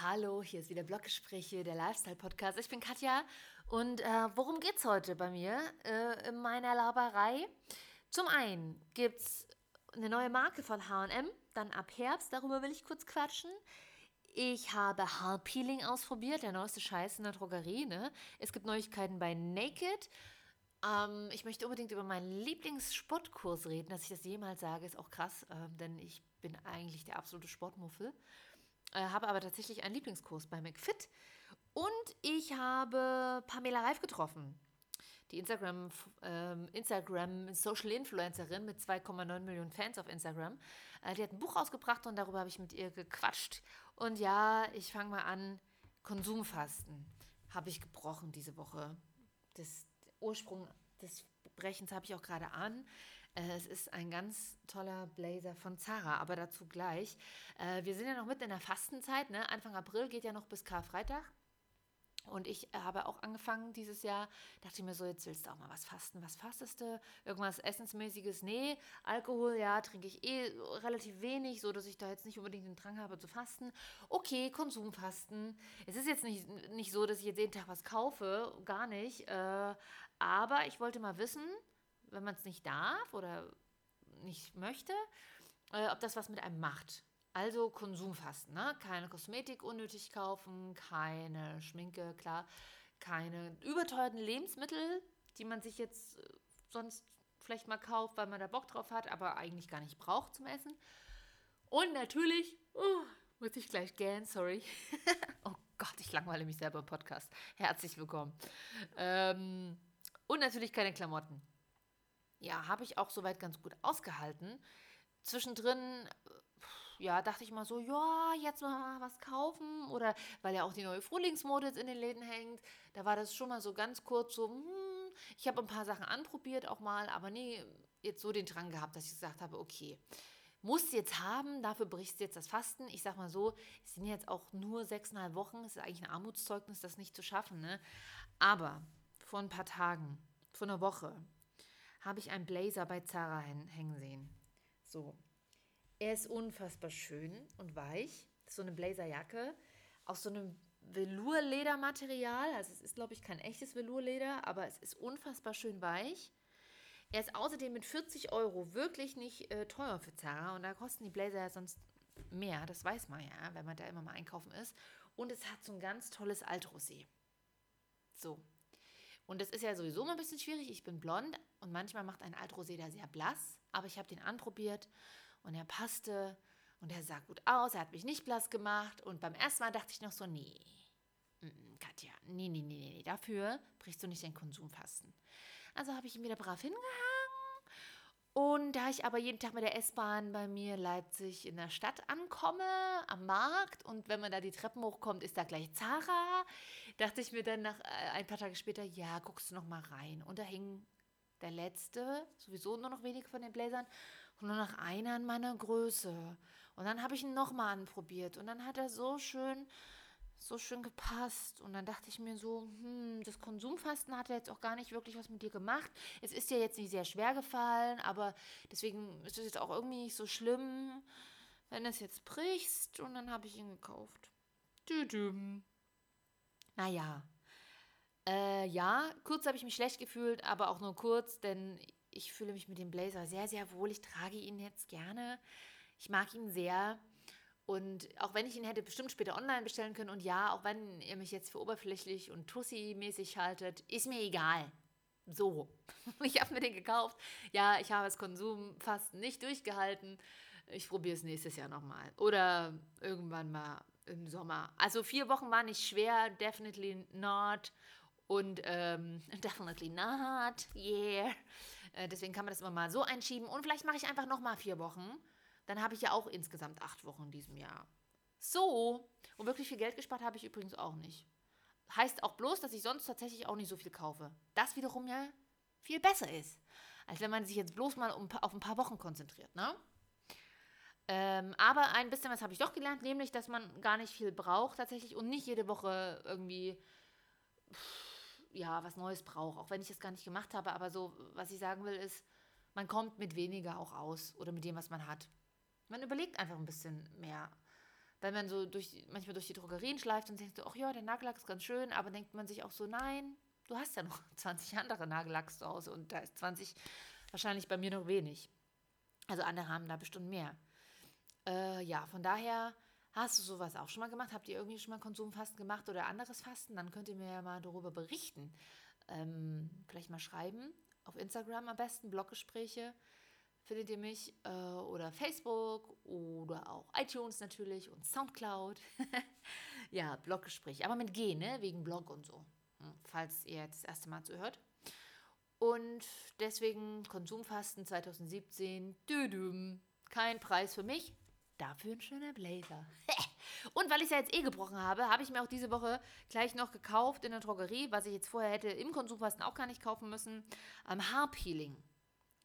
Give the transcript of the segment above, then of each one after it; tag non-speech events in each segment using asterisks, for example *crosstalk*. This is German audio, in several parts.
Hallo, hier ist wieder Bloggespräche, der Lifestyle-Podcast. Ich bin Katja und äh, worum geht's heute bei mir äh, in meiner Laberei? Zum einen gibt's eine neue Marke von H&M, dann ab Herbst, darüber will ich kurz quatschen. Ich habe Haarpeeling ausprobiert, der neueste Scheiß in der Drogerie. Ne? Es gibt Neuigkeiten bei Naked. Ähm, ich möchte unbedingt über meinen Lieblingssportkurs reden. Dass ich das jemals sage, ist auch krass, äh, denn ich bin eigentlich der absolute Sportmuffel. Äh, habe aber tatsächlich einen Lieblingskurs bei McFit. Und ich habe Pamela Reif getroffen. Die Instagram, ähm, Instagram Social Influencerin mit 2,9 Millionen Fans auf Instagram. Äh, die hat ein Buch rausgebracht und darüber habe ich mit ihr gequatscht. Und ja, ich fange mal an. Konsumfasten habe ich gebrochen diese Woche. Das Ursprung des Brechens habe ich auch gerade an. Äh, es ist ein ganz toller Blazer von Zara, aber dazu gleich. Äh, wir sind ja noch mitten in der Fastenzeit. Ne? Anfang April geht ja noch bis Karfreitag. Und ich habe auch angefangen dieses Jahr, dachte ich mir so, jetzt willst du auch mal was fasten. Was fastest du? Irgendwas Essensmäßiges? Nee, Alkohol, ja, trinke ich eh relativ wenig, so dass ich da jetzt nicht unbedingt den Drang habe zu fasten. Okay, Konsumfasten. Es ist jetzt nicht, nicht so, dass ich jeden Tag was kaufe, gar nicht. Äh, aber ich wollte mal wissen, wenn man es nicht darf oder nicht möchte, äh, ob das was mit einem macht. Also Konsumfasten, ne? Keine Kosmetik unnötig kaufen, keine Schminke, klar, keine überteuerten Lebensmittel, die man sich jetzt äh, sonst vielleicht mal kauft, weil man da Bock drauf hat, aber eigentlich gar nicht braucht zum Essen. Und natürlich, oh, muss ich gleich gähnen, sorry. *laughs* oh Gott, ich langweile mich selber im Podcast. Herzlich willkommen. Ähm, und natürlich keine Klamotten ja, habe ich auch soweit ganz gut ausgehalten. Zwischendrin, ja, dachte ich mal so, ja, jetzt mal was kaufen. Oder weil ja auch die neue Frühlingsmode jetzt in den Läden hängt. Da war das schon mal so ganz kurz so, hm, ich habe ein paar Sachen anprobiert auch mal, aber nie jetzt so den Drang gehabt, dass ich gesagt habe, okay, musst jetzt haben, dafür brichst du jetzt das Fasten. Ich sag mal so, es sind jetzt auch nur sechseinhalb Wochen, es ist eigentlich ein Armutszeugnis, das nicht zu schaffen, ne? Aber vor ein paar Tagen, vor einer Woche, habe ich einen Blazer bei Zara hängen sehen. So. Er ist unfassbar schön und weich. So eine Blazerjacke aus so einem Velour-Ledermaterial. Also es ist, glaube ich, kein echtes Velourleder, aber es ist unfassbar schön weich. Er ist außerdem mit 40 Euro wirklich nicht äh, teuer für Zara und da kosten die Blazer ja sonst mehr, das weiß man ja, wenn man da immer mal einkaufen ist. Und es hat so ein ganz tolles Altrosé. So, und das ist ja sowieso mal ein bisschen schwierig. Ich bin blond und manchmal macht ein Altrosé da sehr blass. Aber ich habe den anprobiert und er passte und er sah gut aus. Er hat mich nicht blass gemacht. Und beim ersten Mal dachte ich noch so, nee, Katja, nee, nee, nee, nee, dafür brichst du nicht den Konsumfasten. Also habe ich ihn wieder brav hingehangen und da ich aber jeden Tag mit der S-Bahn bei mir Leipzig in der Stadt ankomme, am Markt, und wenn man da die Treppen hochkommt, ist da gleich Zara, dachte ich mir dann nach äh, ein paar Tage später, ja, guckst du noch mal rein. Und da hing der letzte, sowieso nur noch wenige von den Blazern, und nur noch einer in meiner Größe. Und dann habe ich ihn noch mal anprobiert und dann hat er so schön so schön gepasst. Und dann dachte ich mir so, hm, das Konsumfasten hat ja jetzt auch gar nicht wirklich was mit dir gemacht. Es ist dir jetzt nicht sehr schwer gefallen, aber deswegen ist es jetzt auch irgendwie nicht so schlimm, wenn es jetzt brichst. Und dann habe ich ihn gekauft. Düdüm. Naja. Äh, ja, kurz habe ich mich schlecht gefühlt, aber auch nur kurz, denn ich fühle mich mit dem Blazer sehr, sehr wohl. Ich trage ihn jetzt gerne. Ich mag ihn sehr. Und auch wenn ich ihn hätte bestimmt später online bestellen können und ja, auch wenn ihr mich jetzt für oberflächlich und Tussi-mäßig haltet, ist mir egal. So, *laughs* ich habe mir den gekauft. Ja, ich habe das Konsum fast nicht durchgehalten. Ich probiere es nächstes Jahr nochmal. Oder irgendwann mal im Sommer. Also vier Wochen war nicht schwer, definitely not. Und ähm, *laughs* definitely not, yeah. Äh, deswegen kann man das immer mal so einschieben. Und vielleicht mache ich einfach nochmal vier Wochen dann habe ich ja auch insgesamt acht Wochen in diesem Jahr. So, und wirklich viel Geld gespart habe ich übrigens auch nicht. Heißt auch bloß, dass ich sonst tatsächlich auch nicht so viel kaufe. Das wiederum ja viel besser ist, als wenn man sich jetzt bloß mal um, auf ein paar Wochen konzentriert, ne? Ähm, aber ein bisschen was habe ich doch gelernt, nämlich, dass man gar nicht viel braucht tatsächlich und nicht jede Woche irgendwie ja was Neues braucht, auch wenn ich das gar nicht gemacht habe. Aber so, was ich sagen will, ist, man kommt mit weniger auch aus oder mit dem, was man hat. Man überlegt einfach ein bisschen mehr. wenn man so durch, manchmal durch die Drogerien schleift und denkt, ach ja, der Nagellack ist ganz schön, aber denkt man sich auch so, nein, du hast ja noch *laughs* 20 andere Nagellacks zu Hause und da ist 20 wahrscheinlich bei mir noch wenig. Also andere haben da bestimmt mehr. Äh, ja, von daher hast du sowas auch schon mal gemacht? Habt ihr irgendwie schon mal Konsumfasten gemacht oder anderes Fasten? Dann könnt ihr mir ja mal darüber berichten. Ähm, vielleicht mal schreiben. Auf Instagram am besten, Bloggespräche findet ihr mich. Äh, oder Facebook oder auch iTunes natürlich und Soundcloud. *laughs* ja, Bloggespräche. Aber mit G, ne? Wegen Blog und so. Hm, falls ihr jetzt das erste Mal zuhört. Und deswegen Konsumfasten 2017. Düdüm. Kein Preis für mich, dafür ein schöner Blazer. *laughs* Und weil ich es ja jetzt eh gebrochen habe, habe ich mir auch diese Woche gleich noch gekauft in der Drogerie, was ich jetzt vorher hätte im Konsumfasten auch gar nicht kaufen müssen. Ähm, Haarpeeling.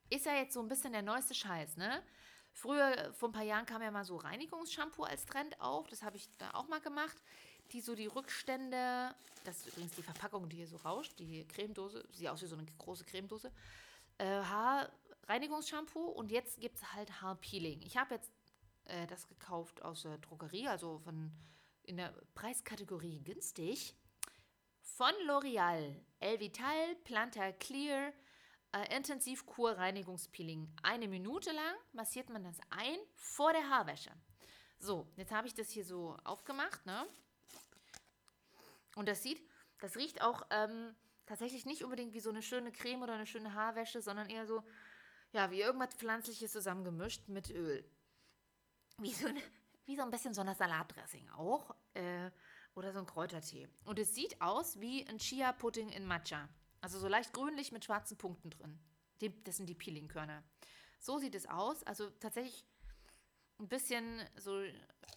Ist ja jetzt so ein bisschen der neueste Scheiß, ne? Früher, vor ein paar Jahren kam ja mal so Reinigungsshampoo als Trend auf. Das habe ich da auch mal gemacht. Die so die Rückstände, das ist übrigens die Verpackung, die hier so rauscht, die Cremedose, sieht aus wie so eine große Cremedose. Äh, Haarreinigungsshampoo und jetzt gibt es halt Haarpeeling. Ich habe jetzt äh, das gekauft aus der Drogerie, also von in der Preiskategorie günstig. Von L'Oreal. Elvital Planta Clear äh, Intensivkur Reinigungspeeling. Eine Minute lang massiert man das ein vor der Haarwäsche. So, jetzt habe ich das hier so aufgemacht, ne? Und das sieht, das riecht auch ähm, tatsächlich nicht unbedingt wie so eine schöne Creme oder eine schöne Haarwäsche, sondern eher so, ja, wie irgendwas Pflanzliches zusammengemischt mit Öl. Wie so, eine, wie so ein bisschen so eine Salatdressing auch. Äh, oder so ein Kräutertee. Und es sieht aus wie ein Chia-Pudding in Matcha. Also so leicht grünlich mit schwarzen Punkten drin. das sind die Peelingkörner. So sieht es aus. Also tatsächlich ein bisschen so,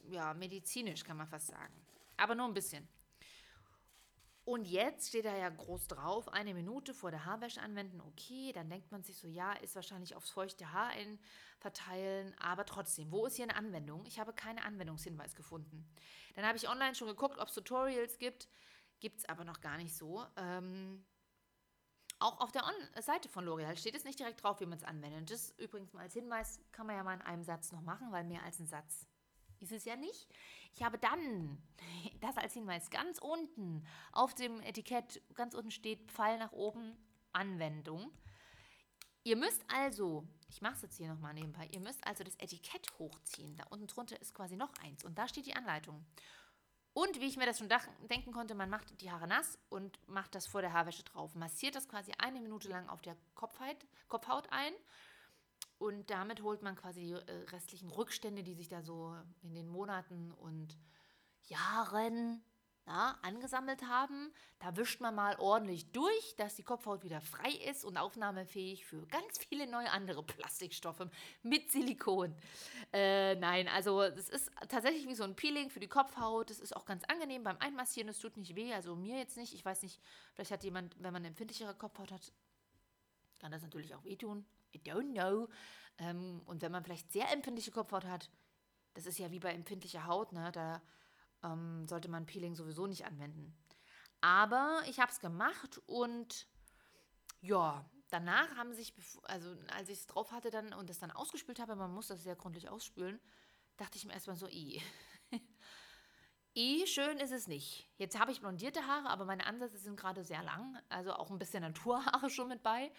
ja, medizinisch kann man fast sagen. Aber nur ein bisschen. Und jetzt steht da ja groß drauf, eine Minute vor der Haarwäsche anwenden. Okay, dann denkt man sich so, ja, ist wahrscheinlich aufs feuchte Haar verteilen. Aber trotzdem, wo ist hier eine Anwendung? Ich habe keinen Anwendungshinweis gefunden. Dann habe ich online schon geguckt, ob es Tutorials gibt. Gibt es aber noch gar nicht so. Ähm, auch auf der On Seite von L'Oreal steht es nicht direkt drauf, wie man es anwendet. Das übrigens mal als Hinweis kann man ja mal in einem Satz noch machen, weil mehr als ein Satz ist es ja nicht. Ich habe dann, *laughs* das als Hinweis, ganz unten auf dem Etikett, ganz unten steht Pfeil nach oben, Anwendung. Ihr müsst also, ich mache es jetzt hier nochmal nebenbei, ihr müsst also das Etikett hochziehen. Da unten drunter ist quasi noch eins und da steht die Anleitung. Und wie ich mir das schon denken konnte, man macht die Haare nass und macht das vor der Haarwäsche drauf. Massiert das quasi eine Minute lang auf der Kopfhaut ein und damit holt man quasi die äh, restlichen Rückstände, die sich da so in den Monaten und Jahren na, angesammelt haben. Da wischt man mal ordentlich durch, dass die Kopfhaut wieder frei ist und aufnahmefähig für ganz viele neue andere Plastikstoffe mit Silikon. Äh, nein, also es ist tatsächlich wie so ein Peeling für die Kopfhaut. Das ist auch ganz angenehm beim Einmassieren. Es tut nicht weh, also mir jetzt nicht. Ich weiß nicht, vielleicht hat jemand, wenn man eine empfindlichere Kopfhaut hat, kann das natürlich auch wehtun. I don't know. Ähm, und wenn man vielleicht sehr empfindliche Kopfhaut hat, das ist ja wie bei empfindlicher Haut, ne? da ähm, sollte man Peeling sowieso nicht anwenden. Aber ich habe es gemacht und ja, danach haben sich, also als ich es drauf hatte dann und es dann ausgespült habe, man muss das sehr gründlich ausspülen, dachte ich mir erstmal so, i. *laughs* I, schön ist es nicht. Jetzt habe ich blondierte Haare, aber meine Ansätze sind gerade sehr lang, also auch ein bisschen Naturhaare schon mit bei.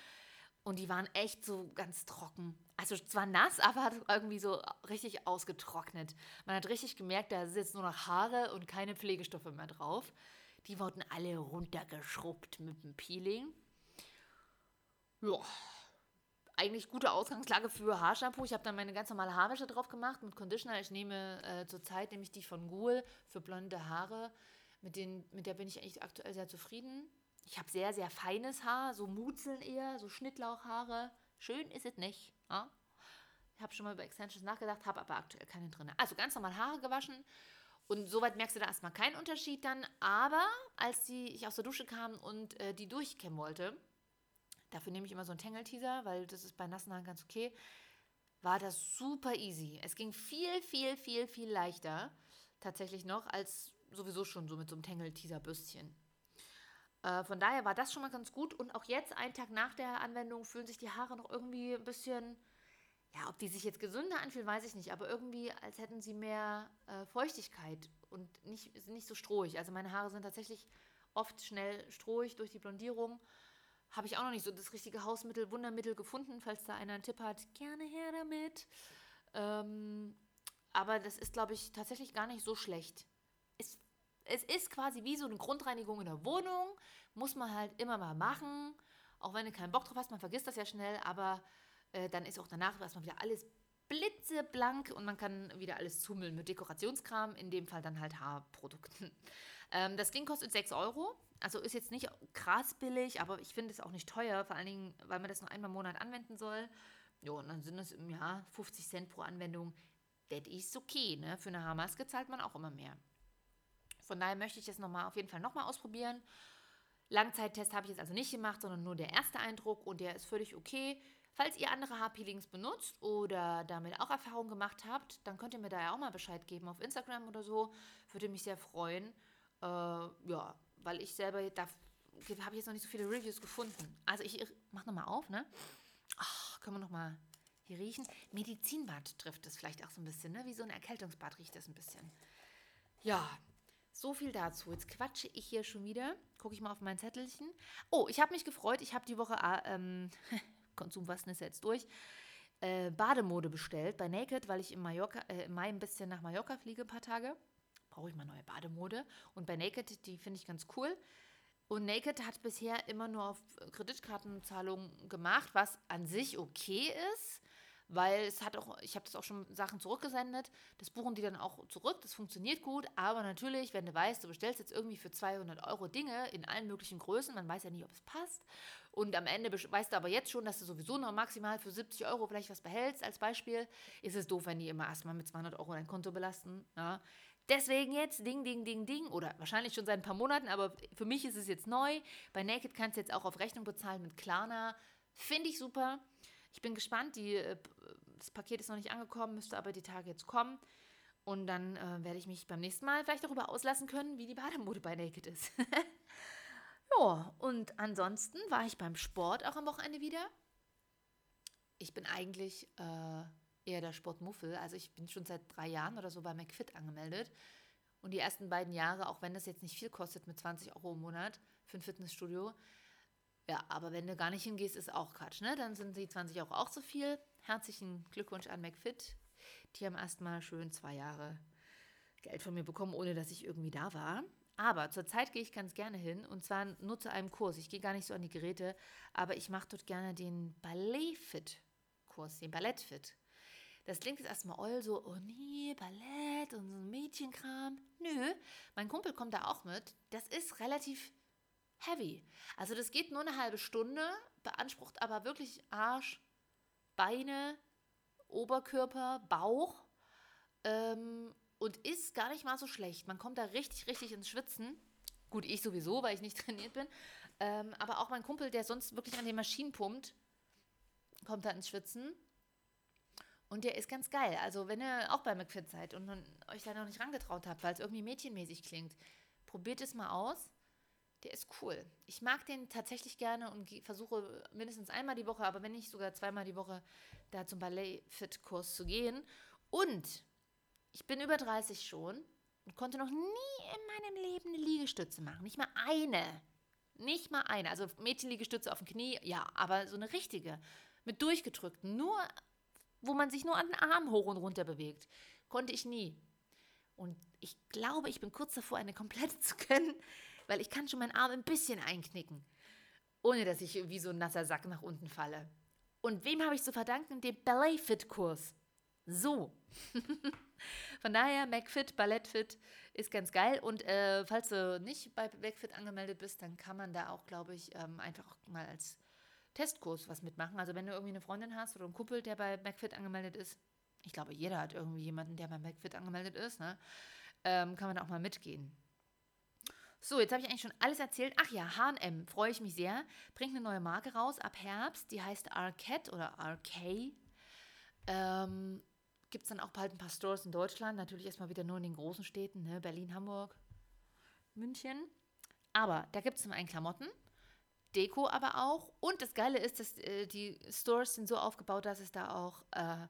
Und die waren echt so ganz trocken. Also zwar nass, aber irgendwie so richtig ausgetrocknet. Man hat richtig gemerkt, da sind jetzt nur noch Haare und keine Pflegestoffe mehr drauf. Die wurden alle runtergeschrubbt mit dem Peeling. Ja, eigentlich gute Ausgangslage für Haarshampoo. Ich habe dann meine ganz normale Haarwäsche drauf gemacht mit Conditioner. Ich nehme äh, zurzeit nämlich die von Ghoul für blonde Haare. Mit, den, mit der bin ich eigentlich aktuell sehr zufrieden. Ich habe sehr, sehr feines Haar, so Mutzeln eher, so Schnittlauchhaare. Schön ist es nicht. Ja? Ich habe schon mal über Extensions nachgedacht, habe aber aktuell keine drin. Also ganz normal Haare gewaschen. Und soweit merkst du da erstmal keinen Unterschied dann. Aber als die, ich aus der Dusche kam und äh, die durchkämmen wollte, dafür nehme ich immer so einen Tangle-Teaser, weil das ist bei nassen Haaren ganz okay, war das super easy. Es ging viel, viel, viel, viel leichter tatsächlich noch als sowieso schon so mit so einem Tangle-Teaser-Bürstchen. Äh, von daher war das schon mal ganz gut. Und auch jetzt, einen Tag nach der Anwendung, fühlen sich die Haare noch irgendwie ein bisschen, ja, ob die sich jetzt gesünder anfühlen, weiß ich nicht, aber irgendwie, als hätten sie mehr äh, Feuchtigkeit und nicht, sind nicht so strohig. Also meine Haare sind tatsächlich oft schnell strohig durch die Blondierung. Habe ich auch noch nicht so das richtige Hausmittel, Wundermittel gefunden. Falls da einer einen Tipp hat, gerne her damit. Ähm, aber das ist, glaube ich, tatsächlich gar nicht so schlecht. Es, ist quasi wie so eine Grundreinigung in der Wohnung. Muss man halt immer mal machen. Auch wenn du keinen Bock drauf hast, man vergisst das ja schnell, aber äh, dann ist auch danach erstmal wieder alles blitzeblank und man kann wieder alles zumüllen mit Dekorationskram, in dem Fall dann halt Haarprodukten. *laughs* Ähm, das Ding kostet 6 Euro, also ist jetzt nicht krass billig, aber ich finde es auch nicht teuer, vor allen Dingen, weil man das nur einmal im Monat anwenden soll. Ja, und dann sind es im Jahr 50 Cent pro Anwendung. Das ist okay, ne? Für eine Haarmaske zahlt man auch immer mehr. Von daher möchte ich das nochmal auf jeden Fall nochmal ausprobieren. Langzeittest habe ich jetzt also nicht gemacht, sondern nur der erste Eindruck und der ist völlig okay. Falls ihr andere Haarpeelings benutzt oder damit auch Erfahrungen gemacht habt, dann könnt ihr mir da ja auch mal Bescheid geben auf Instagram oder so. Würde mich sehr freuen. Äh, ja, weil ich selber, da habe ich jetzt noch nicht so viele Reviews gefunden. Also ich mach nochmal auf, ne? Ach, können wir nochmal hier riechen. Medizinbad trifft es vielleicht auch so ein bisschen, ne? Wie so ein Erkältungsbad riecht das ein bisschen. Ja, so viel dazu. Jetzt quatsche ich hier schon wieder. Gucke ich mal auf mein Zettelchen. Oh, ich habe mich gefreut. Ich habe die Woche ah, ähm, *laughs* Konsumwassen ist jetzt durch. Äh, Bademode bestellt bei Naked, weil ich im, Mallorca, äh, im Mai ein bisschen nach Mallorca fliege, ein paar Tage. Brauche ich mal neue Bademode. Und bei Naked, die finde ich ganz cool. Und Naked hat bisher immer nur auf Kreditkartenzahlungen gemacht, was an sich okay ist weil es hat auch, ich habe das auch schon Sachen zurückgesendet, das buchen die dann auch zurück, das funktioniert gut, aber natürlich, wenn du weißt, du bestellst jetzt irgendwie für 200 Euro Dinge in allen möglichen Größen, man weiß ja nie, ob es passt und am Ende weißt du aber jetzt schon, dass du sowieso noch maximal für 70 Euro vielleicht was behältst, als Beispiel, ist es doof, wenn die immer erstmal mit 200 Euro dein Konto belasten, ja. Deswegen jetzt Ding, Ding, Ding, Ding oder wahrscheinlich schon seit ein paar Monaten, aber für mich ist es jetzt neu. Bei Naked kannst du jetzt auch auf Rechnung bezahlen mit Klarna. Finde ich super. Ich bin gespannt. Die, äh, das Paket ist noch nicht angekommen, müsste aber die Tage jetzt kommen. Und dann äh, werde ich mich beim nächsten Mal vielleicht darüber auslassen können, wie die Bademode bei Naked ist. *laughs* ja, und ansonsten war ich beim Sport auch am Wochenende wieder. Ich bin eigentlich äh, eher der Sportmuffel. Also ich bin schon seit drei Jahren oder so bei McFit angemeldet. Und die ersten beiden Jahre, auch wenn das jetzt nicht viel kostet mit 20 Euro im Monat für ein Fitnessstudio, ja, aber wenn du gar nicht hingehst, ist auch Quatsch, ne? Dann sind die 20 Euro auch zu viel. Herzlichen Glückwunsch an McFit. Die haben erstmal schön zwei Jahre Geld von mir bekommen, ohne dass ich irgendwie da war. Aber zurzeit gehe ich ganz gerne hin und zwar nur zu einem Kurs. Ich gehe gar nicht so an die Geräte, aber ich mache dort gerne den Ballet-Fit-Kurs, den Ballett-Fit. Das klingt jetzt erstmal all so, oh nee, Ballett und so ein Mädchenkram. Nö, mein Kumpel kommt da auch mit. Das ist relativ heavy. Also das geht nur eine halbe Stunde, beansprucht aber wirklich Arsch, Beine, Oberkörper, Bauch ähm, und ist gar nicht mal so schlecht. Man kommt da richtig, richtig ins Schwitzen. Gut, ich sowieso, weil ich nicht *laughs* trainiert bin. Ähm, aber auch mein Kumpel, der sonst wirklich an den Maschinen pumpt, kommt da ins Schwitzen. Und der ist ganz geil. Also, wenn ihr auch bei McFit seid und euch da noch nicht rangetraut habt, weil es irgendwie mädchenmäßig klingt, probiert es mal aus. Der ist cool. Ich mag den tatsächlich gerne und versuche mindestens einmal die Woche, aber wenn nicht sogar zweimal die Woche, da zum Ballet-Fit-Kurs zu gehen. Und ich bin über 30 schon und konnte noch nie in meinem Leben eine Liegestütze machen. Nicht mal eine. Nicht mal eine. Also Mädchenliegestütze auf dem Knie, ja, aber so eine richtige. Mit durchgedrückten. Nur, wo man sich nur an den Arm hoch und runter bewegt. Konnte ich nie. Und ich glaube, ich bin kurz davor, eine komplette *laughs* zu können weil ich kann schon meinen Arm ein bisschen einknicken, ohne dass ich wie so ein nasser Sack nach unten falle. Und wem habe ich zu verdanken? Dem Ballet-Fit-Kurs. So. *laughs* Von daher, McFit, Ballettfit ist ganz geil. Und äh, falls du nicht bei McFit angemeldet bist, dann kann man da auch, glaube ich, ähm, einfach mal als Testkurs was mitmachen. Also wenn du irgendwie eine Freundin hast oder einen Kumpel, der bei McFit angemeldet ist, ich glaube, jeder hat irgendwie jemanden, der bei McFit angemeldet ist, ne? ähm, kann man auch mal mitgehen. So, jetzt habe ich eigentlich schon alles erzählt. Ach ja, HM, freue ich mich sehr. Bringt eine neue Marke raus ab Herbst. Die heißt Arcade oder RK. Ähm, Gibt es dann auch bald ein paar Stores in Deutschland. Natürlich erstmal wieder nur in den großen Städten, ne? Berlin, Hamburg, München. Aber da gibt es zum einen Klamotten. Deko aber auch. Und das Geile ist, dass äh, die Stores sind so aufgebaut, dass es da auch äh,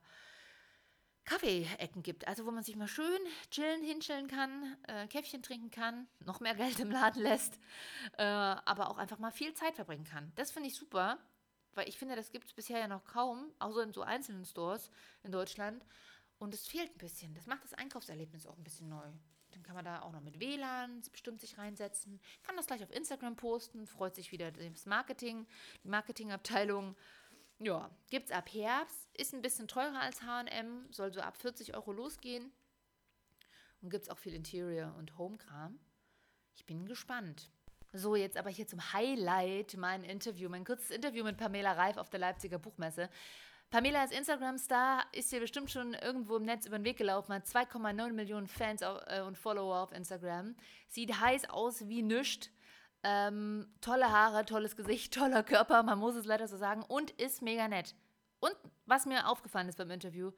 Kaffee-Ecken gibt. Also wo man sich mal schön chillen, hinstellen kann, äh, Käffchen trinken kann, noch mehr Geld im Laden lässt, äh, aber auch einfach mal viel Zeit verbringen kann. Das finde ich super, weil ich finde, das gibt es bisher ja noch kaum, außer in so einzelnen Stores in Deutschland. Und es fehlt ein bisschen. Das macht das Einkaufserlebnis auch ein bisschen neu. Dann kann man da auch noch mit WLAN bestimmt sich reinsetzen, kann das gleich auf Instagram posten, freut sich wieder das Marketing, die Marketingabteilung. Ja, gibt's ab Herbst, ist ein bisschen teurer als H&M, soll so ab 40 Euro losgehen. Und gibt es auch viel Interior- und Home-Kram. Ich bin gespannt. So, jetzt aber hier zum Highlight mein Interview, mein kurzes Interview mit Pamela Reif auf der Leipziger Buchmesse. Pamela ist Instagram-Star, ist dir bestimmt schon irgendwo im Netz über den Weg gelaufen, hat 2,9 Millionen Fans äh, und Follower auf Instagram. Sieht heiß aus wie nüscht. Ähm, tolle Haare, tolles Gesicht, *laughs* toller Körper, man muss es leider so sagen. Und ist mega nett. Und was mir aufgefallen ist beim Interview,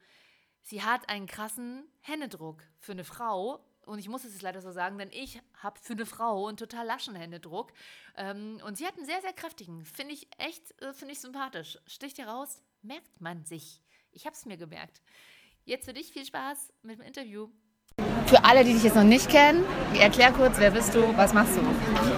sie hat einen krassen Händedruck für eine Frau. Und ich muss es leider so sagen, denn ich habe für eine Frau einen total laschen Händedruck. Ähm, und sie hat einen sehr, sehr kräftigen. Finde ich echt, äh, finde ich sympathisch. Sticht heraus, merkt man sich. Ich habe es mir gemerkt. Jetzt für dich viel Spaß mit dem Interview. Für alle, die dich jetzt noch nicht kennen, erklär kurz, wer bist du, was machst du?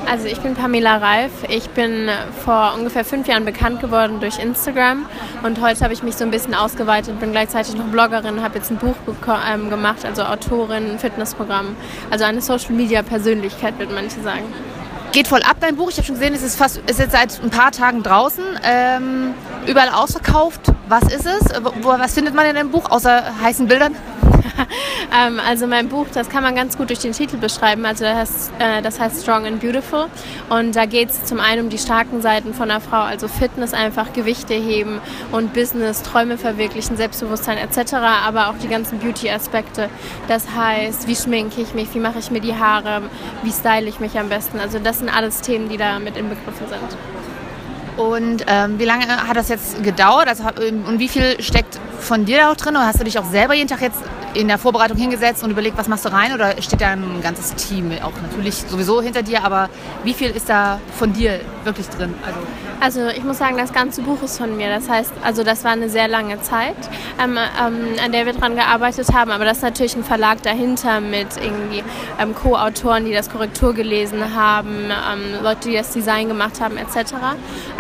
Also ich bin Pamela Reif. Ich bin vor ungefähr fünf Jahren bekannt geworden durch Instagram und heute habe ich mich so ein bisschen ausgeweitet, bin gleichzeitig noch Bloggerin, habe jetzt ein Buch ähm, gemacht, also Autorin, ein Fitnessprogramm, also eine Social-Media-Persönlichkeit, würde manche sagen. Geht voll ab, dein Buch. Ich habe schon gesehen, es ist, fast, ist jetzt seit ein paar Tagen draußen. Ähm, überall ausverkauft. Was ist es? Was findet man in deinem Buch, außer heißen Bildern? *laughs* ähm, also mein Buch, das kann man ganz gut durch den Titel beschreiben. Also das heißt, äh, das heißt Strong and Beautiful. Und da geht es zum einen um die starken Seiten von einer Frau, also Fitness einfach, Gewichte heben und Business, Träume verwirklichen, Selbstbewusstsein etc., aber auch die ganzen Beauty-Aspekte. Das heißt, wie schminke ich mich, wie mache ich mir die Haare, wie style ich mich am besten. Also das sind alles Themen, die da mit inbegriffen sind. Und ähm, wie lange hat das jetzt gedauert? Also, und wie viel steckt von dir da auch drin? Oder hast du dich auch selber jeden Tag jetzt in der Vorbereitung hingesetzt und überlegt, was machst du rein? Oder steht da ein ganzes Team auch natürlich sowieso hinter dir? Aber wie viel ist da von dir wirklich drin? Also, also ich muss sagen, das ganze Buch ist von mir. Das heißt, also das war eine sehr lange Zeit, ähm, ähm, an der wir dran gearbeitet haben. Aber das ist natürlich ein Verlag dahinter mit irgendwie ähm, Co-Autoren, die das Korrektur gelesen haben, ähm, Leute, die das Design gemacht haben, etc.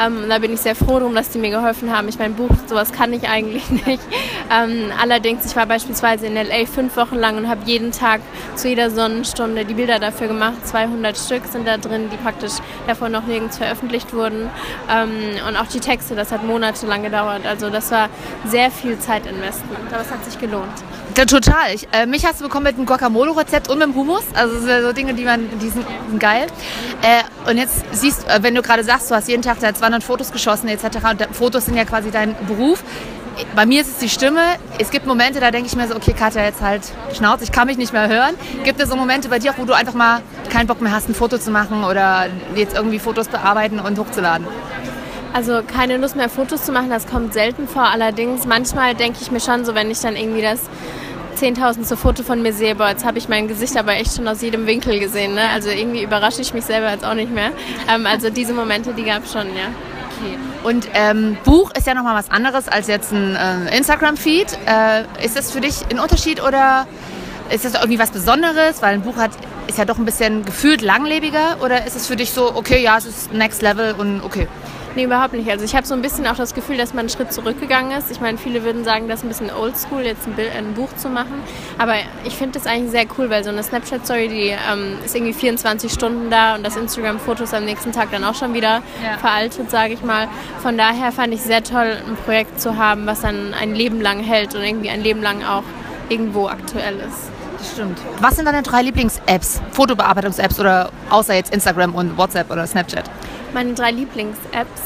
Ähm, da bin ich sehr froh drum, dass die mir geholfen haben. Ich mein Buch, sowas kann ich eigentlich *laughs* nicht. Ähm, allerdings, ich war beispielsweise in LA fünf Wochen lang und habe jeden Tag zu jeder Sonnenstunde die Bilder dafür gemacht. 200 Stück sind da drin, die praktisch davor noch nirgends veröffentlicht wurden. Ähm, und auch die Texte, das hat monatelang gedauert. Also das war sehr viel Zeitinvestment, aber es hat sich gelohnt. Ja, total. Ich, äh, mich hast du bekommen mit dem Guacamole-Rezept und mit dem Hummus. Also das sind so Dinge, die man, die sind, sind geil. Äh, und jetzt siehst, äh, wenn du gerade sagst, du hast jeden Tag da 200 Fotos geschossen etc. Und Fotos sind ja quasi dein Beruf bei mir ist es die Stimme. Es gibt Momente, da denke ich mir so, okay, Katja, jetzt halt Schnauze, ich kann mich nicht mehr hören. Gibt es so Momente bei dir auch, wo du einfach mal keinen Bock mehr hast, ein Foto zu machen oder jetzt irgendwie Fotos bearbeiten und hochzuladen? Also keine Lust mehr Fotos zu machen, das kommt selten vor. Allerdings manchmal denke ich mir schon so, wenn ich dann irgendwie das zehntausendste Foto von mir sehe, boah, jetzt habe ich mein Gesicht aber echt schon aus jedem Winkel gesehen. Ne? Also irgendwie überrasche ich mich selber jetzt auch nicht mehr. Ähm, also diese Momente, die gab es schon, ja. Okay. Und ähm, Buch ist ja nochmal was anderes als jetzt ein äh, Instagram-Feed. Äh, ist das für dich ein Unterschied oder ist das irgendwie was Besonderes? Weil ein Buch hat, ist ja doch ein bisschen gefühlt langlebiger. Oder ist es für dich so, okay, ja, es ist Next Level und okay? Nee, überhaupt nicht. Also ich habe so ein bisschen auch das Gefühl, dass man einen Schritt zurückgegangen ist. Ich meine, viele würden sagen, das ist ein bisschen oldschool, jetzt ein, Bild, ein Buch zu machen. Aber ich finde das eigentlich sehr cool, weil so eine Snapchat-Story, die ähm, ist irgendwie 24 Stunden da und das Instagram-Foto ist am nächsten Tag dann auch schon wieder ja. veraltet, sage ich mal. Von daher fand ich sehr toll, ein Projekt zu haben, was dann ein Leben lang hält und irgendwie ein Leben lang auch irgendwo aktuell ist. Das stimmt. Was sind deine drei Lieblings-Apps, Fotobearbeitungs-Apps oder außer jetzt Instagram und WhatsApp oder Snapchat? Meine drei Lieblings-Apps.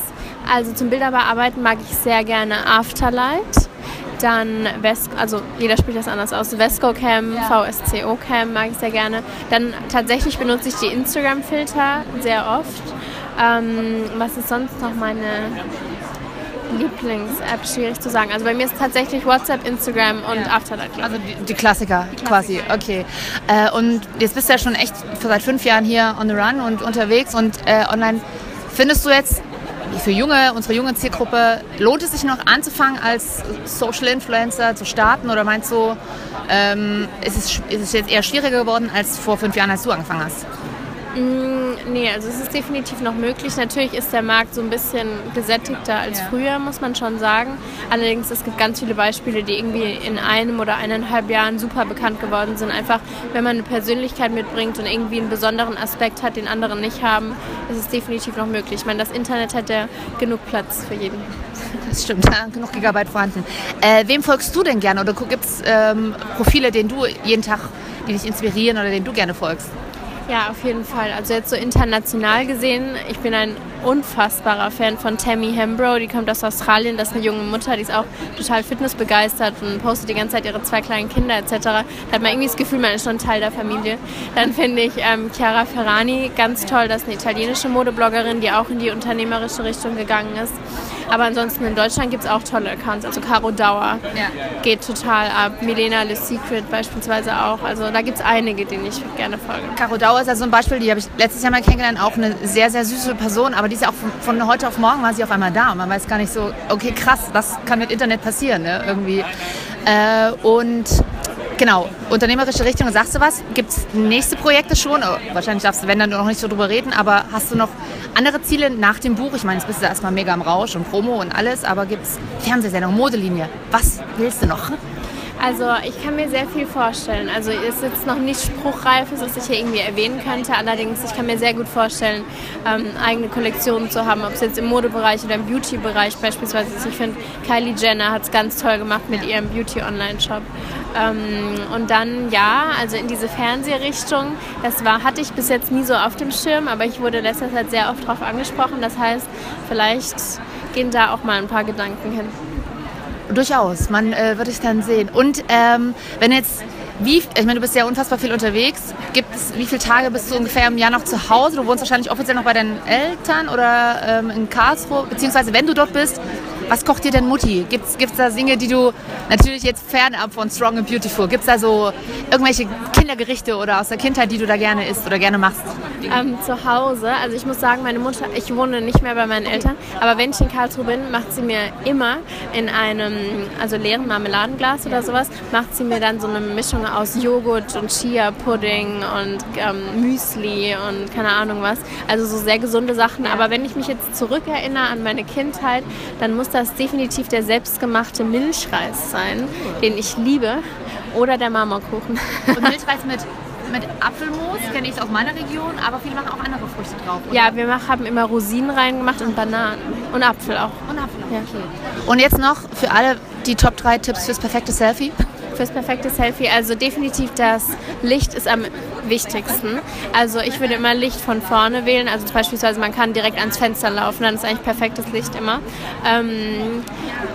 Also zum Bilderbearbeiten mag ich sehr gerne Afterlight. Dann Vesco, also jeder spricht das anders aus. Vesco Cam, ja. VSCO Cam mag ich sehr gerne. Dann tatsächlich benutze ich die Instagram-Filter sehr oft. Ähm, was ist sonst noch meine Lieblings-App? Schwierig zu sagen. Also bei mir ist tatsächlich WhatsApp, Instagram und ja. Afterlight. Also die, die, Klassiker die, Klassiker quasi. Okay. Äh, und jetzt bist du ja schon echt seit fünf Jahren hier on the run und unterwegs und äh, online Findest du jetzt für junge, unsere junge Zielgruppe, lohnt es sich noch anzufangen, als Social Influencer zu starten? Oder meinst du, ähm, ist, es, ist es jetzt eher schwieriger geworden als vor fünf Jahren, als du angefangen hast? Mm, nee, also es ist definitiv noch möglich. Natürlich ist der Markt so ein bisschen gesättigter als früher, muss man schon sagen. Allerdings, es gibt ganz viele Beispiele, die irgendwie in einem oder eineinhalb Jahren super bekannt geworden sind. Einfach, wenn man eine Persönlichkeit mitbringt und irgendwie einen besonderen Aspekt hat, den anderen nicht haben, ist es definitiv noch möglich. Ich meine, das Internet hat ja genug Platz für jeden. *laughs* Das stimmt, ja, genug Gigabyte vorhanden. Äh, wem folgst du denn gerne oder gibt es ähm, Profile, denen du jeden Tag, die dich inspirieren oder denen du gerne folgst? Ja, auf jeden Fall. Also jetzt so international gesehen, ich bin ein unfassbarer Fan von Tammy Hembro. Die kommt aus Australien, das ist eine junge Mutter, die ist auch total fitnessbegeistert und postet die ganze Zeit ihre zwei kleinen Kinder etc. Da hat man irgendwie das Gefühl, man ist schon Teil der Familie. Dann finde ich ähm, Chiara Ferrani ganz toll, das ist eine italienische Modebloggerin, die auch in die unternehmerische Richtung gegangen ist. Aber ansonsten in Deutschland gibt es auch tolle Accounts. Also Caro Dauer ja. geht total ab. Milena Le Secret beispielsweise auch. Also da gibt es einige, denen ich gerne folge. Caro Dauer ist ja so ein Beispiel, die habe ich letztes Jahr mal kennengelernt. Auch eine sehr, sehr süße Person. Aber die ist ja auch von, von heute auf morgen war sie auf einmal da. Und man weiß gar nicht so, okay, krass, was kann mit Internet passieren? Ne? Irgendwie. Äh, und Genau, unternehmerische Richtung, sagst du was? Gibt es nächste Projekte schon? Oh, wahrscheinlich darfst du, wenn dann noch nicht so drüber reden, aber hast du noch andere Ziele nach dem Buch? Ich meine, jetzt bist du erstmal mega im Rausch und Promo und alles, aber gibt es Fernsehsendung, Modelinie? Was willst du noch? Also ich kann mir sehr viel vorstellen. Also es ist jetzt noch nicht spruchreif, dass ich hier irgendwie erwähnen könnte. Allerdings, ich kann mir sehr gut vorstellen, ähm, eigene Kollektionen zu haben, ob es jetzt im Modebereich oder im Beauty-Bereich beispielsweise ist. Ich finde, Kylie Jenner hat es ganz toll gemacht mit ihrem Beauty-Online-Shop. Ähm, und dann, ja, also in diese Fernsehrichtung, das war, hatte ich bis jetzt nie so auf dem Schirm, aber ich wurde letzter Zeit sehr oft darauf angesprochen. Das heißt, vielleicht gehen da auch mal ein paar Gedanken hin. Durchaus, man äh, wird es dann sehen. Und ähm, wenn jetzt, wie, ich meine, du bist ja unfassbar viel unterwegs. Gibt es, wie viele Tage bist du ungefähr im Jahr noch zu Hause? Du wohnst wahrscheinlich offiziell noch bei deinen Eltern oder ähm, in Karlsruhe, beziehungsweise wenn du dort bist, was kocht dir denn Mutti? Gibt es da Dinge, die du natürlich jetzt fernab von Strong and Beautiful, gibt es da so irgendwelche Kindergerichte oder aus der Kindheit, die du da gerne isst oder gerne machst? Ähm, zu Hause, also ich muss sagen, meine Mutter, ich wohne nicht mehr bei meinen Eltern, aber wenn ich in Karlsruhe bin, macht sie mir immer in einem, also leeren Marmeladenglas oder sowas, macht sie mir dann so eine Mischung aus Joghurt und Chia-Pudding und ähm, Müsli und keine Ahnung was. Also so sehr gesunde Sachen. Aber wenn ich mich jetzt zurückerinnere an meine Kindheit, dann muss das definitiv der selbstgemachte Milchreis sein, den ich liebe, oder der Marmorkuchen. Und *laughs* Milchreis mit mit Apfelmus, kenne ich es aus meiner Region, aber viele machen auch andere Früchte drauf. Oder? Ja, wir haben immer Rosinen reingemacht und Bananen. Und Apfel auch. Und Apfel auch, ja. okay. Und jetzt noch für alle die Top 3 Tipps fürs perfekte Selfie? Fürs perfekte Selfie, also definitiv das Licht ist am wichtigsten. Also ich würde immer Licht von vorne wählen, also beispielsweise man kann direkt ans Fenster laufen, dann ist eigentlich perfektes Licht immer. Ähm,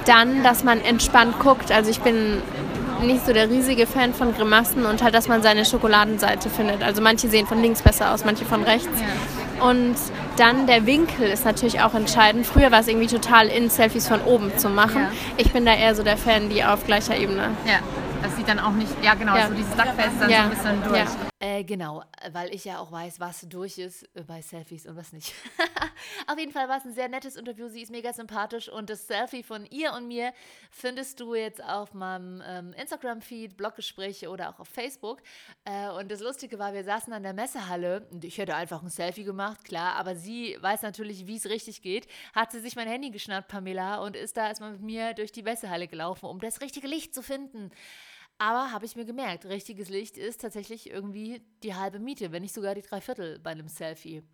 dann, dass man entspannt guckt, also ich bin nicht so der riesige Fan von Grimassen und halt, dass man seine Schokoladenseite findet. Also manche sehen von links besser aus, manche von rechts. Ja. Und dann der Winkel ist natürlich auch entscheidend. Früher war es irgendwie total in, Selfies von oben zu machen. Ja. Ich bin da eher so der Fan, die auf gleicher Ebene. Ja, das sieht dann auch nicht, ja genau, ja. so dieses Sackfest dann ja. so ein bisschen durch. Äh, genau, weil ich ja auch weiß, was durch ist bei Selfies und was nicht. *laughs* auf jeden Fall war es ein sehr nettes Interview. Sie ist mega sympathisch und das Selfie von ihr und mir findest du jetzt auf meinem ähm, Instagram-Feed, Bloggespräche oder auch auf Facebook. Äh, und das Lustige war, wir saßen an der Messehalle und ich hätte einfach ein Selfie gemacht, klar, aber sie weiß natürlich, wie es richtig geht. Hat sie sich mein Handy geschnappt, Pamela, und ist da erstmal mit mir durch die Messehalle gelaufen, um das richtige Licht zu finden. Aber habe ich mir gemerkt, richtiges Licht ist tatsächlich irgendwie die halbe Miete, wenn nicht sogar die Dreiviertel bei einem Selfie.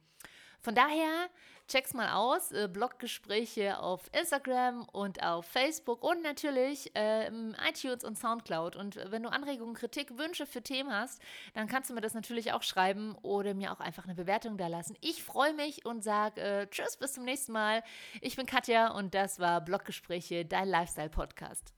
Von daher, check's mal aus. Äh, Bloggespräche auf Instagram und auf Facebook und natürlich äh, iTunes und Soundcloud. Und wenn du Anregungen, Kritik, Wünsche für Themen hast, dann kannst du mir das natürlich auch schreiben oder mir auch einfach eine Bewertung da lassen. Ich freue mich und sage äh, Tschüss, bis zum nächsten Mal. Ich bin Katja und das war Bloggespräche, dein Lifestyle-Podcast.